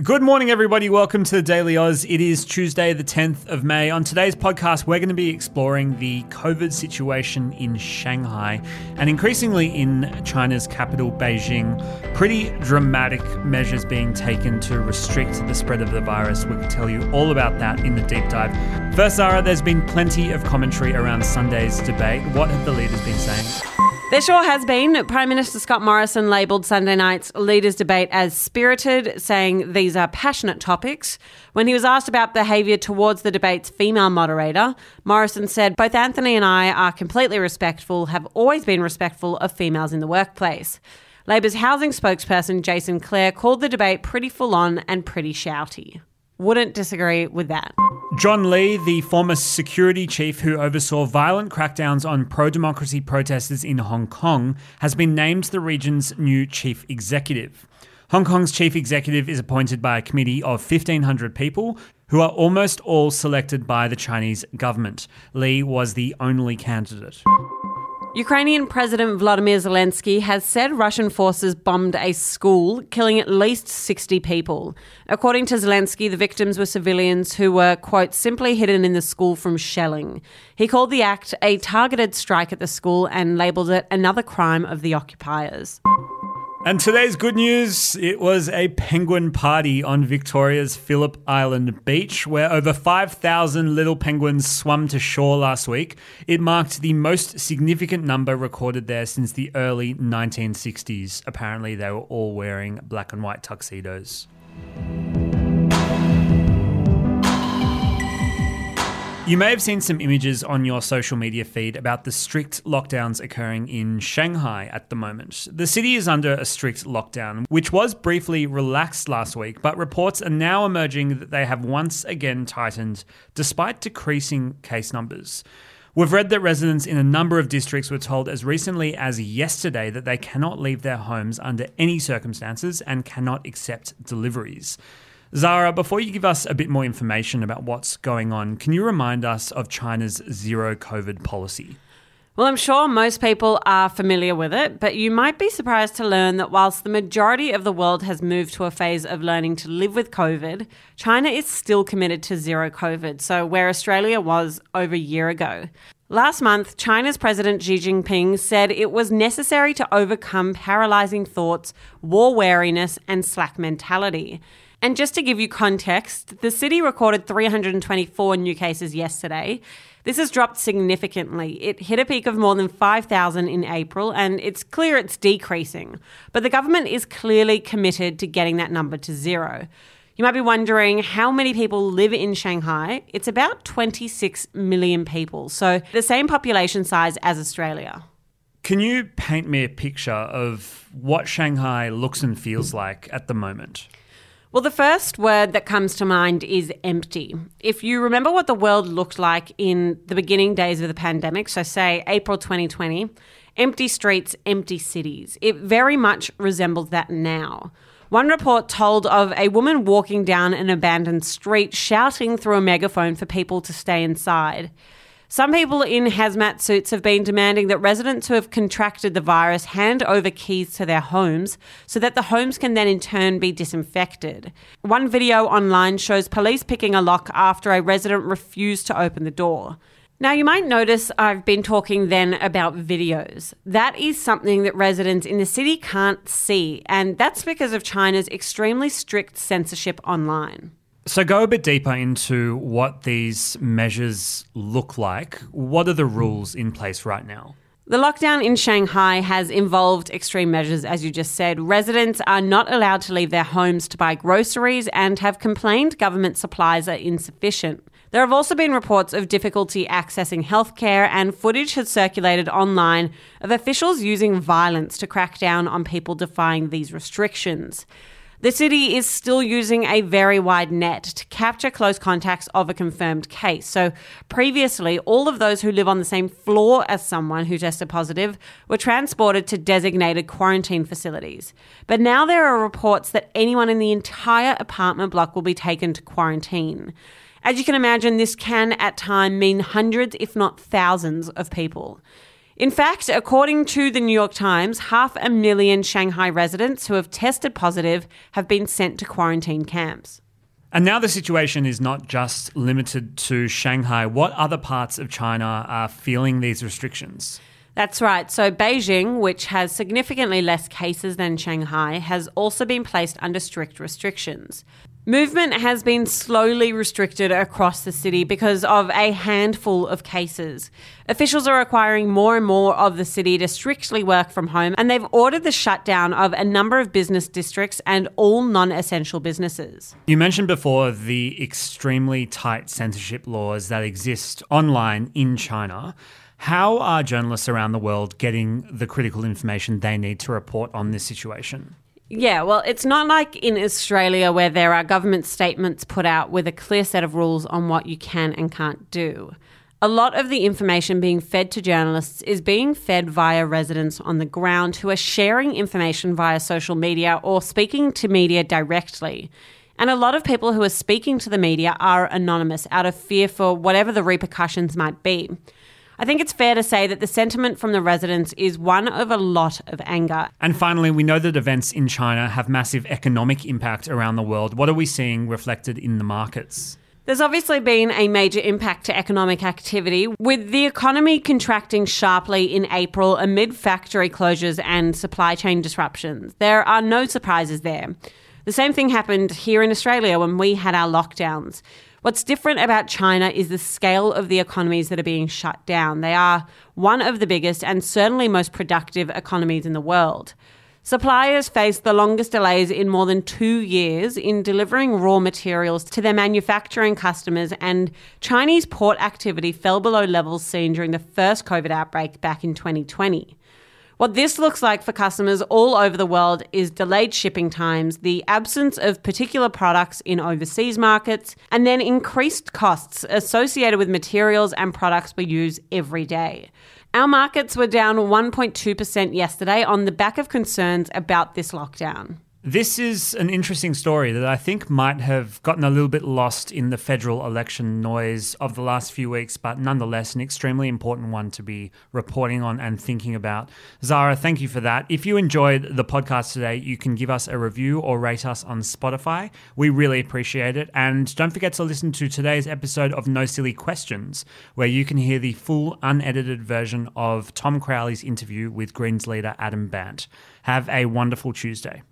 Good morning, everybody. Welcome to the Daily Aus. It is Tuesday, the 10th of May. On today's podcast, we're going to be exploring the COVID situation in Shanghai and increasingly in China's capital, Beijing. Pretty dramatic measures being taken to restrict the spread of the virus. We can tell you all about that in the deep dive. First, Zara, there's been plenty of commentary around Sunday's debate. What have the leaders been saying? There sure has been. Prime Minister Scott Morrison labelled Sunday night's leaders' debate as spirited, saying these are passionate topics. When he was asked about behaviour towards the debate's female moderator, Morrison said, Both Anthony and I are completely respectful, have always been respectful of females in the workplace. Labor's housing spokesperson Jason Clare called the debate pretty full on and pretty shouty. Wouldn't disagree with that. John Lee, the former security chief who oversaw violent crackdowns on pro democracy protesters in Hong Kong, has been named the region's new chief executive. Hong Kong's chief executive is appointed by a committee of 1,500 people who are almost all selected by the Chinese government. Lee was the only candidate. Ukrainian President Vladimir Zelensky has said Russian forces bombed a school, killing at least 60 people. According to Zelensky, the victims were civilians who were, quote, simply hidden in the school from shelling. He called the act a targeted strike at the school and labelled it another crime of the occupiers. And today's good news it was a penguin party on Victoria's Phillip Island beach where over 5,000 little penguins swam to shore last week. It marked the most significant number recorded there since the early 1960s. Apparently, they were all wearing black and white tuxedos. You may have seen some images on your social media feed about the strict lockdowns occurring in Shanghai at the moment. The city is under a strict lockdown, which was briefly relaxed last week, but reports are now emerging that they have once again tightened despite decreasing case numbers. We've read that residents in a number of districts were told as recently as yesterday that they cannot leave their homes under any circumstances and cannot accept deliveries. Zara, before you give us a bit more information about what's going on, can you remind us of China's zero COVID policy? Well, I'm sure most people are familiar with it, but you might be surprised to learn that whilst the majority of the world has moved to a phase of learning to live with COVID, China is still committed to zero COVID, so where Australia was over a year ago. Last month, China's President Xi Jinping said it was necessary to overcome paralyzing thoughts, war wariness, and slack mentality. And just to give you context, the city recorded 324 new cases yesterday. This has dropped significantly. It hit a peak of more than 5,000 in April, and it's clear it's decreasing. But the government is clearly committed to getting that number to zero. You might be wondering how many people live in Shanghai. It's about 26 million people, so the same population size as Australia. Can you paint me a picture of what Shanghai looks and feels like at the moment? Well, the first word that comes to mind is empty. If you remember what the world looked like in the beginning days of the pandemic, so say April 2020, empty streets, empty cities, it very much resembles that now. One report told of a woman walking down an abandoned street shouting through a megaphone for people to stay inside. Some people in hazmat suits have been demanding that residents who have contracted the virus hand over keys to their homes so that the homes can then in turn be disinfected. One video online shows police picking a lock after a resident refused to open the door. Now, you might notice I've been talking then about videos. That is something that residents in the city can't see, and that's because of China's extremely strict censorship online. So, go a bit deeper into what these measures look like. What are the rules in place right now? The lockdown in Shanghai has involved extreme measures, as you just said. Residents are not allowed to leave their homes to buy groceries and have complained government supplies are insufficient. There have also been reports of difficulty accessing healthcare, and footage has circulated online of officials using violence to crack down on people defying these restrictions. The city is still using a very wide net to capture close contacts of a confirmed case. So, previously, all of those who live on the same floor as someone who tested positive were transported to designated quarantine facilities. But now there are reports that anyone in the entire apartment block will be taken to quarantine. As you can imagine, this can at times mean hundreds, if not thousands, of people. In fact, according to the New York Times, half a million Shanghai residents who have tested positive have been sent to quarantine camps. And now the situation is not just limited to Shanghai. What other parts of China are feeling these restrictions? That's right. So, Beijing, which has significantly less cases than Shanghai, has also been placed under strict restrictions. Movement has been slowly restricted across the city because of a handful of cases. Officials are requiring more and more of the city to strictly work from home, and they've ordered the shutdown of a number of business districts and all non essential businesses. You mentioned before the extremely tight censorship laws that exist online in China. How are journalists around the world getting the critical information they need to report on this situation? Yeah, well, it's not like in Australia where there are government statements put out with a clear set of rules on what you can and can't do. A lot of the information being fed to journalists is being fed via residents on the ground who are sharing information via social media or speaking to media directly. And a lot of people who are speaking to the media are anonymous out of fear for whatever the repercussions might be. I think it's fair to say that the sentiment from the residents is one of a lot of anger. And finally, we know that events in China have massive economic impact around the world. What are we seeing reflected in the markets? There's obviously been a major impact to economic activity, with the economy contracting sharply in April amid factory closures and supply chain disruptions. There are no surprises there. The same thing happened here in Australia when we had our lockdowns. What's different about China is the scale of the economies that are being shut down. They are one of the biggest and certainly most productive economies in the world. Suppliers face the longest delays in more than two years in delivering raw materials to their manufacturing customers, and Chinese port activity fell below levels seen during the first COVID outbreak back in 2020. What this looks like for customers all over the world is delayed shipping times, the absence of particular products in overseas markets, and then increased costs associated with materials and products we use every day. Our markets were down 1.2% yesterday on the back of concerns about this lockdown. This is an interesting story that I think might have gotten a little bit lost in the federal election noise of the last few weeks, but nonetheless, an extremely important one to be reporting on and thinking about. Zara, thank you for that. If you enjoyed the podcast today, you can give us a review or rate us on Spotify. We really appreciate it. And don't forget to listen to today's episode of No Silly Questions, where you can hear the full unedited version of Tom Crowley's interview with Greens leader Adam Bandt. Have a wonderful Tuesday.